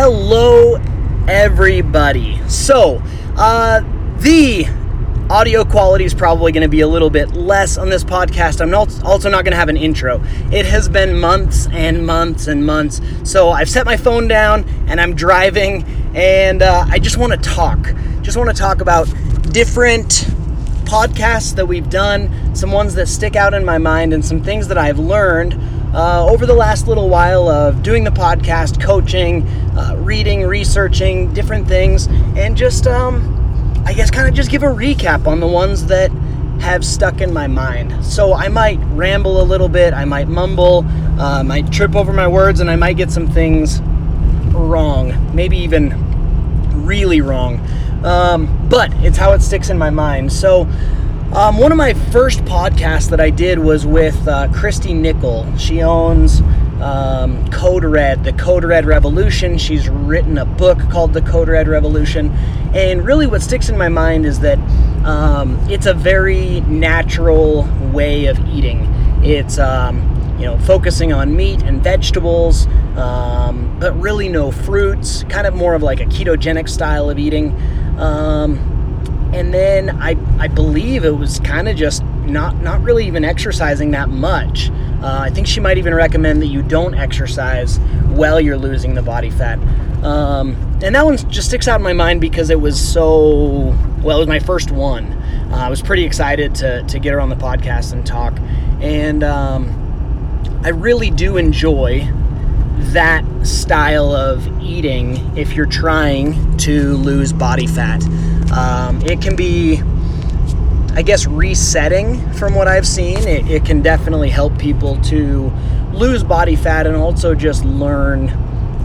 Hello, everybody. So, uh, the audio quality is probably going to be a little bit less on this podcast. I'm not, also not going to have an intro. It has been months and months and months. So, I've set my phone down and I'm driving, and uh, I just want to talk. Just want to talk about different podcasts that we've done, some ones that stick out in my mind, and some things that I've learned uh, over the last little while of doing the podcast, coaching, uh, reading, researching different things, and just, um, I guess, kind of just give a recap on the ones that have stuck in my mind. So I might ramble a little bit, I might mumble, uh, might trip over my words, and I might get some things wrong, maybe even really wrong. Um, but it's how it sticks in my mind. So, um, one of my first podcasts that I did was with uh, Christy Nickel. She owns um, Code Red, the Code Red Revolution. She's written a book called The Code Red Revolution. And really, what sticks in my mind is that um, it's a very natural way of eating. It's um, you know focusing on meat and vegetables, um, but really no fruits. Kind of more of like a ketogenic style of eating. Um, and then I, I believe it was kind of just not not really even exercising that much. Uh, I think she might even recommend that you don't exercise while you're losing the body fat. Um, and that one just sticks out in my mind because it was so well. It was my first one. Uh, I was pretty excited to to get her on the podcast and talk, and um, I really do enjoy that style of eating if you're trying to lose body fat. Um, it can be, I guess, resetting from what I've seen. It, it can definitely help people to lose body fat and also just learn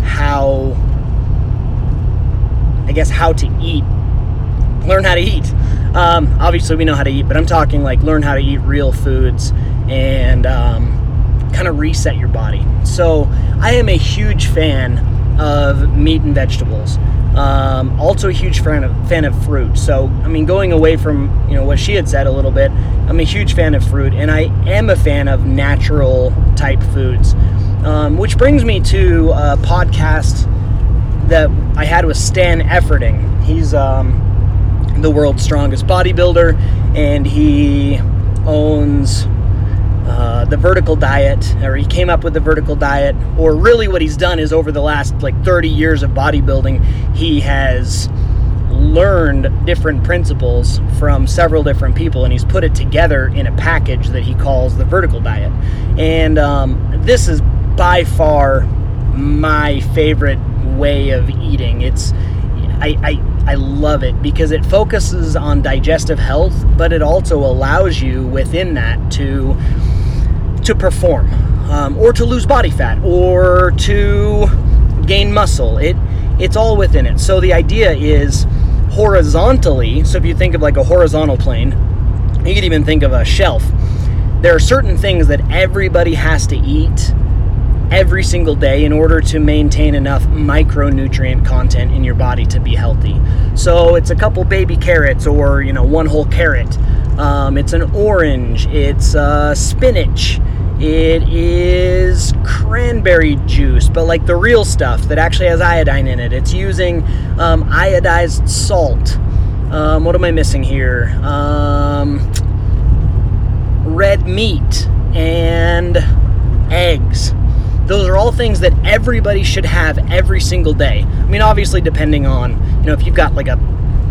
how, I guess, how to eat. Learn how to eat. Um, obviously, we know how to eat, but I'm talking like learn how to eat real foods and um, kind of reset your body. So, I am a huge fan of meat and vegetables. Um, also a huge fan of fan of fruit. So I mean, going away from you know what she had said a little bit, I'm a huge fan of fruit, and I am a fan of natural type foods. Um, which brings me to a podcast that I had with Stan Efferding. He's um, the world's strongest bodybuilder, and he owns uh, the vertical diet, or he came up with the vertical diet, or really what he's done is over the last like 30 years of bodybuilding, he has learned different principles from several different people and he's put it together in a package that he calls the vertical diet. And um, this is by far my favorite way of eating. It's I, I, I love it because it focuses on digestive health, but it also allows you within that to to perform, um, or to lose body fat, or to gain muscle. It it's all within it. So the idea is horizontally. So if you think of like a horizontal plane, you could even think of a shelf. There are certain things that everybody has to eat every single day in order to maintain enough micronutrient content in your body to be healthy. So it's a couple baby carrots or you know one whole carrot. Um, it's an orange. It's uh, spinach. It is cranberry juice, but like the real stuff that actually has iodine in it. It's using um, iodized salt. Um, what am I missing here? Um, red meat and eggs. Those are all things that everybody should have every single day. I mean, obviously, depending on you know if you've got like a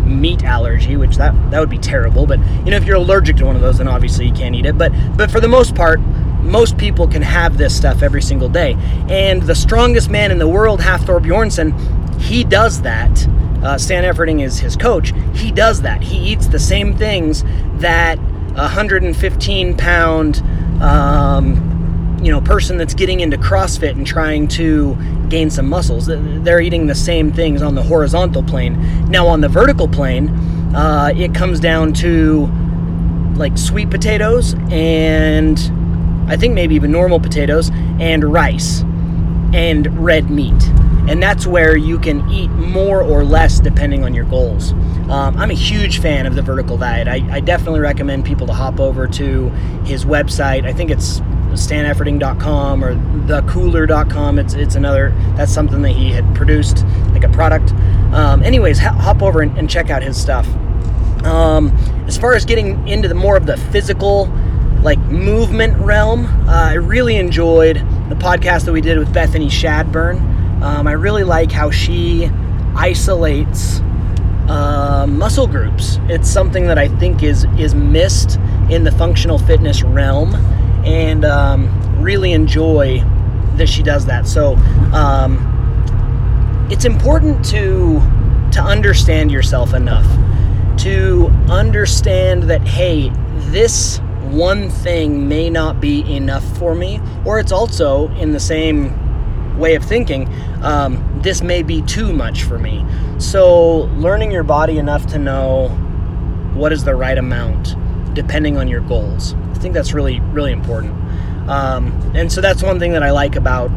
meat allergy, which that that would be terrible. But you know, if you're allergic to one of those, then obviously you can't eat it. But but for the most part, most people can have this stuff every single day. And the strongest man in the world, Hafthor Bjornsson, he does that. Uh, Stan Efferding is his coach. He does that. He eats the same things that a 115 pound, um, you know, person that's getting into CrossFit and trying to gain some muscles. They're eating the same things on the horizontal plane. Now on the vertical plane, uh, it comes down to like sweet potatoes and I think maybe even normal potatoes, and rice and red meat. And that's where you can eat more or less depending on your goals. Um, I'm a huge fan of the vertical diet. I, I, definitely recommend people to hop over to his website. I think it's stanefferding.com or thecooler.com. It's it's another that's something that he had produced like a product. Um, anyways, hop over and, and, check out his stuff. Um, as far as getting into the more of the physical, like movement realm, uh, I really enjoyed the podcast that we did with Bethany Shadburn. Um, I really like how she isolates uh, muscle groups. It's something that I think is is missed in the functional fitness realm, and um, really enjoy that she does that. So um, it's important to to understand yourself enough to understand that hey, this one thing may not be enough for me, or it's also in the same way of thinking, um, this may be too much for me. So, learning your body enough to know what is the right amount depending on your goals. I think that's really, really important. Um, and so, that's one thing that I like about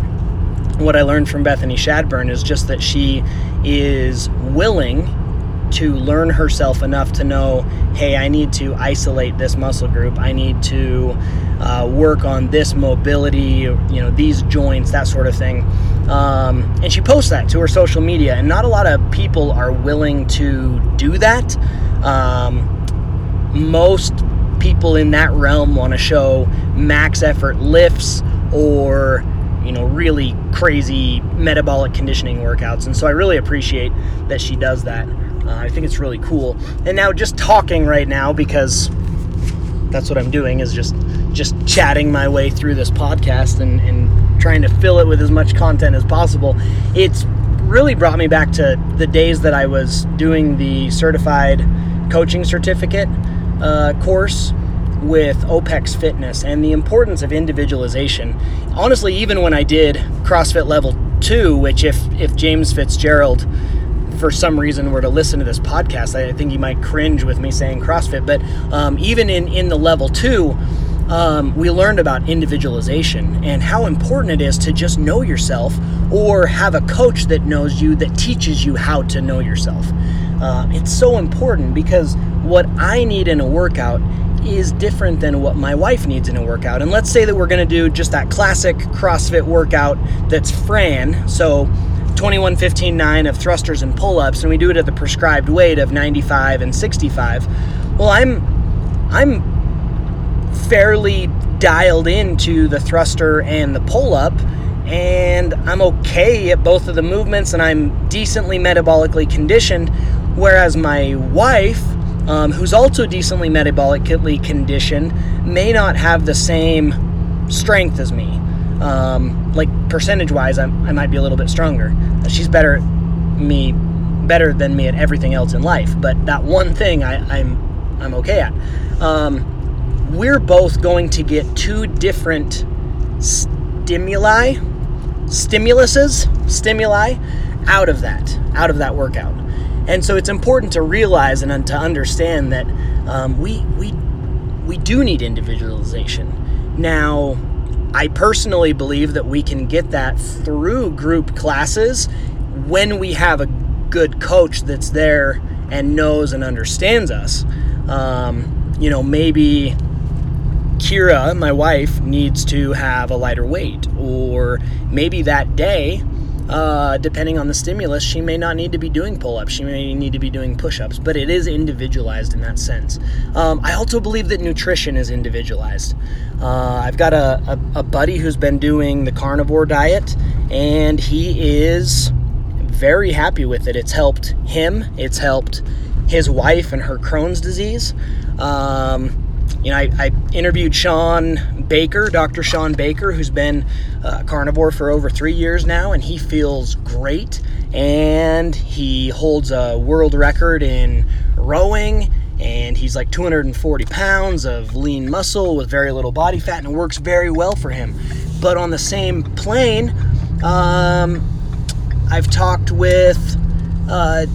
what I learned from Bethany Shadburn is just that she is willing to learn herself enough to know hey, I need to isolate this muscle group. I need to uh, work on this mobility, you know, these joints, that sort of thing. Um, and she posts that to her social media, and not a lot of people are willing to do that. Um, most people in that realm want to show max effort lifts or you know really crazy metabolic conditioning workouts and so i really appreciate that she does that uh, I think it's really cool. And now just talking right now because that's what I'm doing is just just chatting my way through this podcast and, and trying to fill it with as much content as possible. It's really brought me back to the days that I was doing the certified coaching certificate uh, course with OPEX Fitness and the importance of individualization. Honestly, even when I did CrossFit Level 2, which if, if James Fitzgerald for some reason were to listen to this podcast, I think you might cringe with me saying CrossFit. But um, even in, in the level two, um, we learned about individualization and how important it is to just know yourself or have a coach that knows you that teaches you how to know yourself. Uh, it's so important because what I need in a workout is different than what my wife needs in a workout. And let's say that we're going to do just that classic CrossFit workout that's Fran. So 21 15 9 of thrusters and pull-ups and we do it at the prescribed weight of 95 and 65 well i'm i'm fairly dialed into the thruster and the pull-up and i'm okay at both of the movements and i'm decently metabolically conditioned whereas my wife um, who's also decently metabolically conditioned may not have the same strength as me um, like percentage wise, i might be a little bit stronger. She's better me better than me at everything else in life, but that one thing I, am I'm, I'm okay at. Um, we're both going to get two different stimuli, stimuluses, stimuli out of that, out of that workout. And so it's important to realize and to understand that um, we we we do need individualization. Now, I personally believe that we can get that through group classes when we have a good coach that's there and knows and understands us. Um, you know, maybe Kira, my wife, needs to have a lighter weight, or maybe that day uh, depending on the stimulus, she may not need to be doing pull ups. She may need to be doing push ups, but it is individualized in that sense. Um, I also believe that nutrition is individualized. Uh, I've got a, a, a buddy who's been doing the carnivore diet, and he is very happy with it. It's helped him, it's helped his wife and her Crohn's disease. Um, you know, I, I, interviewed Shawn Baker, Dr. Shawn Baker, who's been a carnivore for over three years now, and he feels great. And he holds a world record in rowing, and he's like 240 pounds of lean muscle with very little body fat, and it works very well for him. But on the same plane, um, I've talked with uh,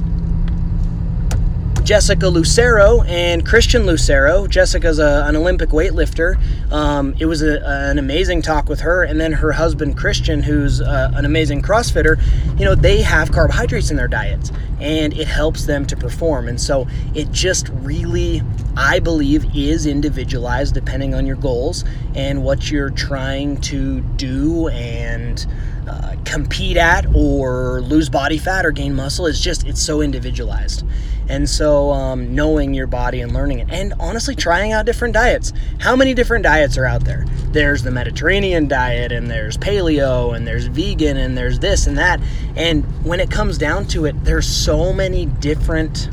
Jessica Lucero and Christian Lucero. Jessica's a, an Olympic weightlifter. Um, it was a, an amazing talk with her, and then her husband Christian, who's uh, an amazing CrossFitter. You know, they have carbohydrates in their diets, and it helps them to perform. And so it just really, I believe, is individualized depending on your goals and what you're trying to do and uh, compete at or lose body fat or gain muscle is just it's so individualized and so um, knowing your body and learning it and honestly trying out different diets. How many different diets are out there? There's the mediterranean diet and there's paleo and there's vegan and there's this and that. And when it comes down to it there's so many different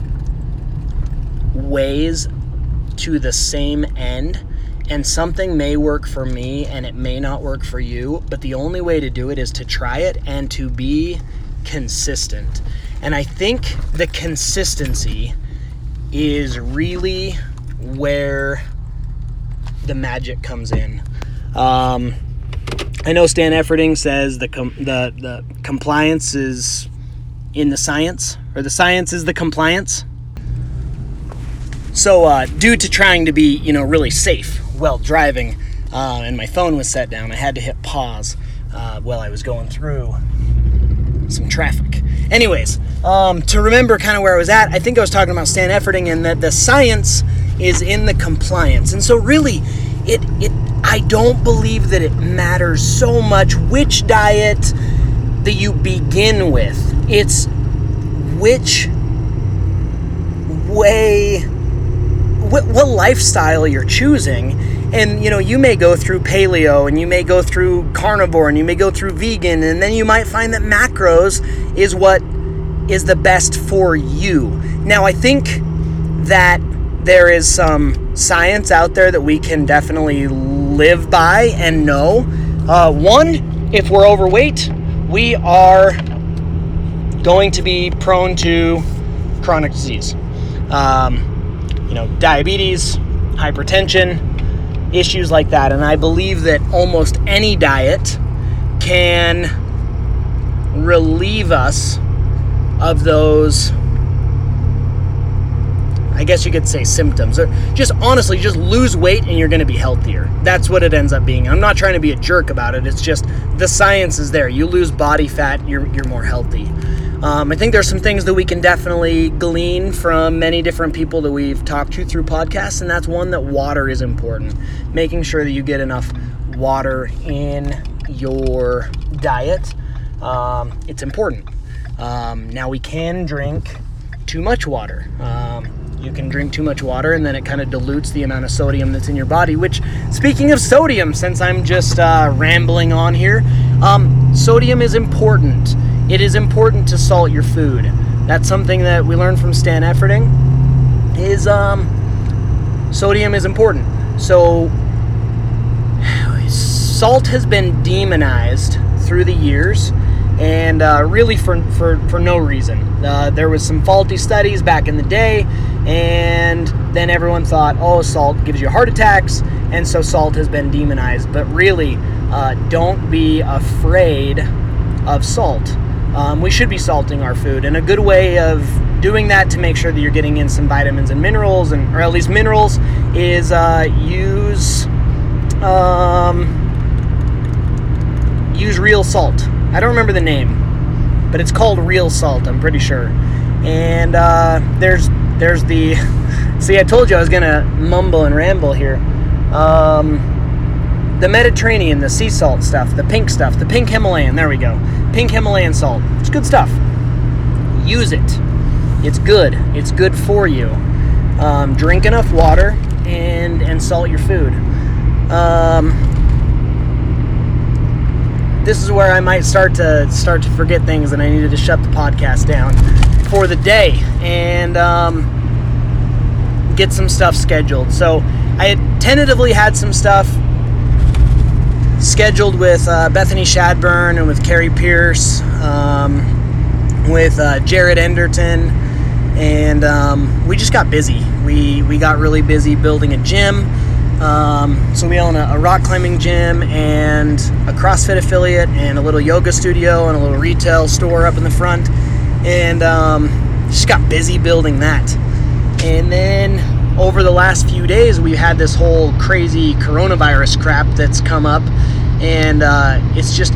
ways to the same end. And something may work for me and it may not work for you, but the only way to do it is to try it and to be consistent. And I think the consistency is really where the magic comes in. Um, I know Stan Efferding says the com- the the compliance is in the science, or the science is the compliance. So, uh, due to trying to be, you know, really safe while driving, uh, and my phone was set down, I had to hit pause uh, while I was going through some traffic. Anyways, um, to remember kind of where I was at, I think I was talking about Stan Efferding and that the science is in the compliance. And so, really, it it I don't believe that it matters so much which diet that you begin with. It's which way what, what lifestyle you're choosing and you know you may go through paleo and you may go through carnivore and you may go through vegan and then you might find that macros is what is the best for you. Now i think that there is some science out there that we can definitely live by and know. Uh, one if we're overweight we are going to be prone to chronic disease. Um, you know, diabetes, hypertension, issues like that. And I believe that almost any diet can relieve us of those I guess you could say symptoms. Or just honestly, just lose weight and you're going to be healthier. That's what it ends up being. I'm not trying to be a jerk about it. It's just the science is there. You lose body fat, you're, you're more healthy. Um, I think there's some things that we can definitely glean from many different people that we've talked to through podcasts, and that's one that water is important. Making sure that you get enough water in your diet, um, it's important. Um, now, we can drink too much water. Um, you can drink too much water and then it kind of dilutes the amount of sodium that's in your body. Which, speaking of sodium, since I'm just uh, rambling on here, um, sodium is important it is important to salt your food. That's something that we learned from Stan Efferding. Is um, sodium is important. So salt has been demonized through the years, and uh, really for, for for no reason. Uh, there was some faulty studies back in the day, and then everyone thought, oh, salt gives you heart attacks, and so salt has been demonized. But really, uh, don't be afraid of salt um, we should be salting our food. And a good way of doing that to make sure that you're getting in some vitamins and minerals, and or at least minerals, is uh, use um, use real salt. I don't remember the name, but it's called real salt. I'm pretty sure. And uh, there's there's the see. I told you I was gonna mumble and ramble here. Um, the Mediterranean, the sea salt stuff, the pink stuff, the pink Himalayan. There we go. Pink Himalayan salt. It's good stuff. Use it. It's good. It's good for you. Um, drink enough water and and salt your food. Um, this is where I might start to start to forget things, and I needed to shut the podcast down for the day and um, get some stuff scheduled. So I had tentatively had some stuff scheduled with uh, Bethany Shadburn and with Kari Pearce, um, with uh, Jared Enderton, and um, we just got busy. We we got really busy building a gym. Um, so we own a, a, rock climbing gym and a CrossFit affiliate and a little yoga studio and a little retail store up in the front, and um, just got busy building that. And then over the last few days, we've had this whole crazy coronavirus crap that's come up, and uh, it's just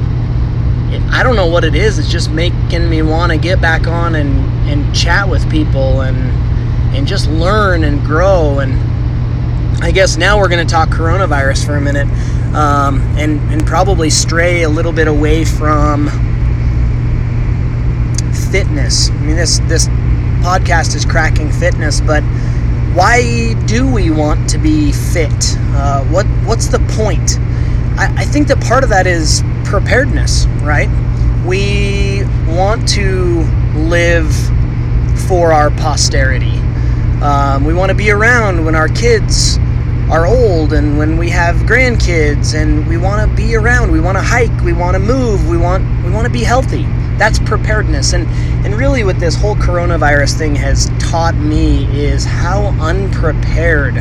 I don't know what it is. It's just making me want to get back on and, and chat with people and and just learn and grow. And I guess now we're going to talk coronavirus for a minute um, and and probably stray a little bit away from fitness. I mean, this this podcast is cracking fitness, but why do we want to be fit? Uh, what what's the point? I, I think that part of that is preparedness, right? We want to live for our posterity. Um, we want to be around when our kids are old and when we have grandkids and we want to be around we want to hike we want to move we want we want to be healthy that's preparedness. And and really what this whole coronavirus thing has taught me is how unprepared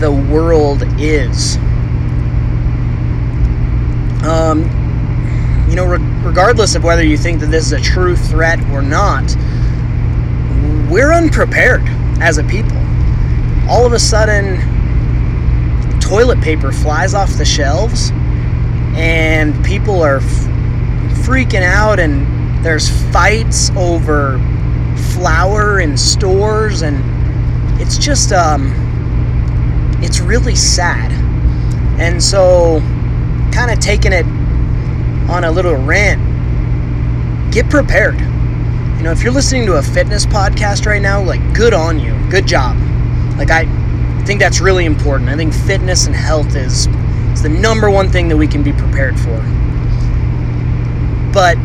the world is. Um, you know re- regardless of whether you think that this is a true threat or not we're unprepared as a people. All of a sudden toilet paper flies off the shelves and people are f- freaking out and there's fights over flour in stores and it's just um it's really sad and so kind of taking it on a little rant get prepared you know if you're listening to a fitness podcast right now like good on you good job like I think that's really important. I think fitness and health is is the number one thing that we can be prepared for. But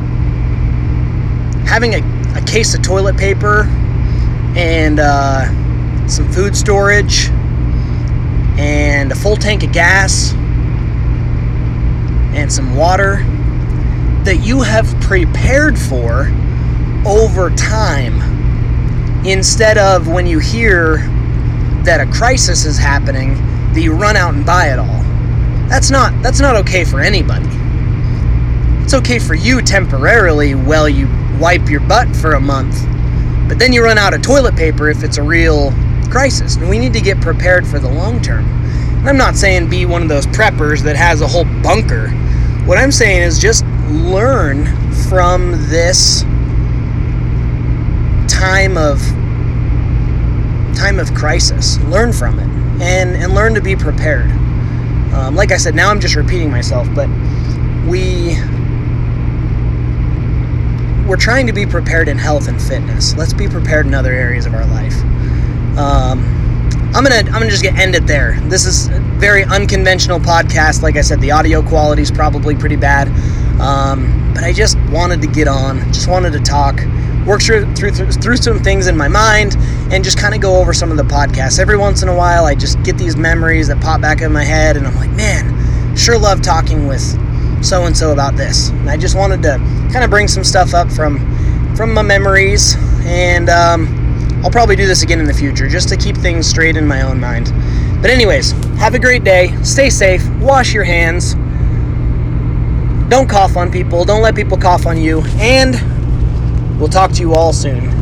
having a, a case of toilet paper and uh, some food storage and a full tank of gas and some water that you have prepared for over time instead of when you hear that a crisis is happening that you run out and buy it all. That's not that's not okay for anybody. It's okay for you temporarily while you wipe your butt for a month. But then you run out of toilet paper if it's a real crisis. And we need to get prepared for the long term. And I'm not saying be one of those preppers that has a whole bunker. What I'm saying is just learn from this time of time of crisis. Learn from it and, and learn to be prepared. Um, like I said, now I'm just repeating myself, but we we're trying to be prepared in health and fitness. Let's be prepared in other areas of our life. Um, I'm gonna I'm gonna just get end it there. This is a very unconventional podcast. Like I said, the audio quality is probably pretty bad, um, but I just wanted to get on. Just wanted to talk work through, through, through some things in my mind and just kind of go over some of the podcasts. Every once in a while, I just get these memories that pop back in my head, and I'm like, man, sure love talking with so and so about this. And I just wanted to kind of bring some stuff up from from my memories, and um, I'll probably do this again in the future just to keep things straight in my own mind. But anyways, have a great day. Stay safe. Wash your hands. Don't cough on people. Don't let people cough on you. And We'll talk to you all soon.